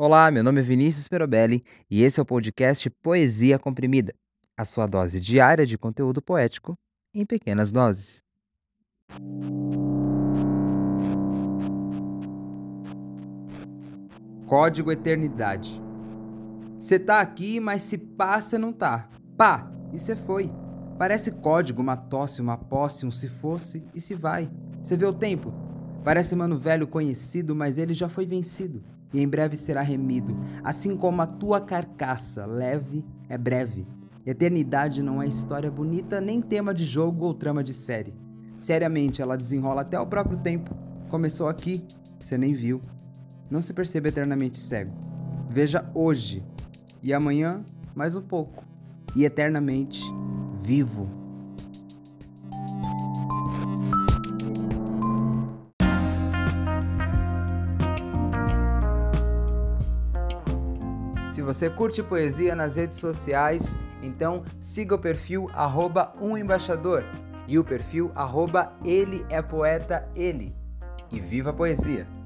Olá, meu nome é Vinícius Perobelli e esse é o podcast Poesia Comprimida, a sua dose diária de conteúdo poético em pequenas doses. Código Eternidade. Cê tá aqui, mas se pá, não tá. Pá, e cê foi. Parece código, uma tosse, uma posse, um se fosse e se vai. Cê vê o tempo? Parece mano velho conhecido, mas ele já foi vencido e em breve será remido, assim como a tua carcaça, leve é breve. Eternidade não é história bonita, nem tema de jogo ou trama de série. Seriamente, ela desenrola até o próprio tempo. Começou aqui, você nem viu. Não se perceba eternamente cego. Veja hoje e amanhã mais um pouco e eternamente vivo. Se você curte poesia nas redes sociais, então siga o perfil arroba embaixador e o perfil arroba ele é poeta ele. E viva a poesia!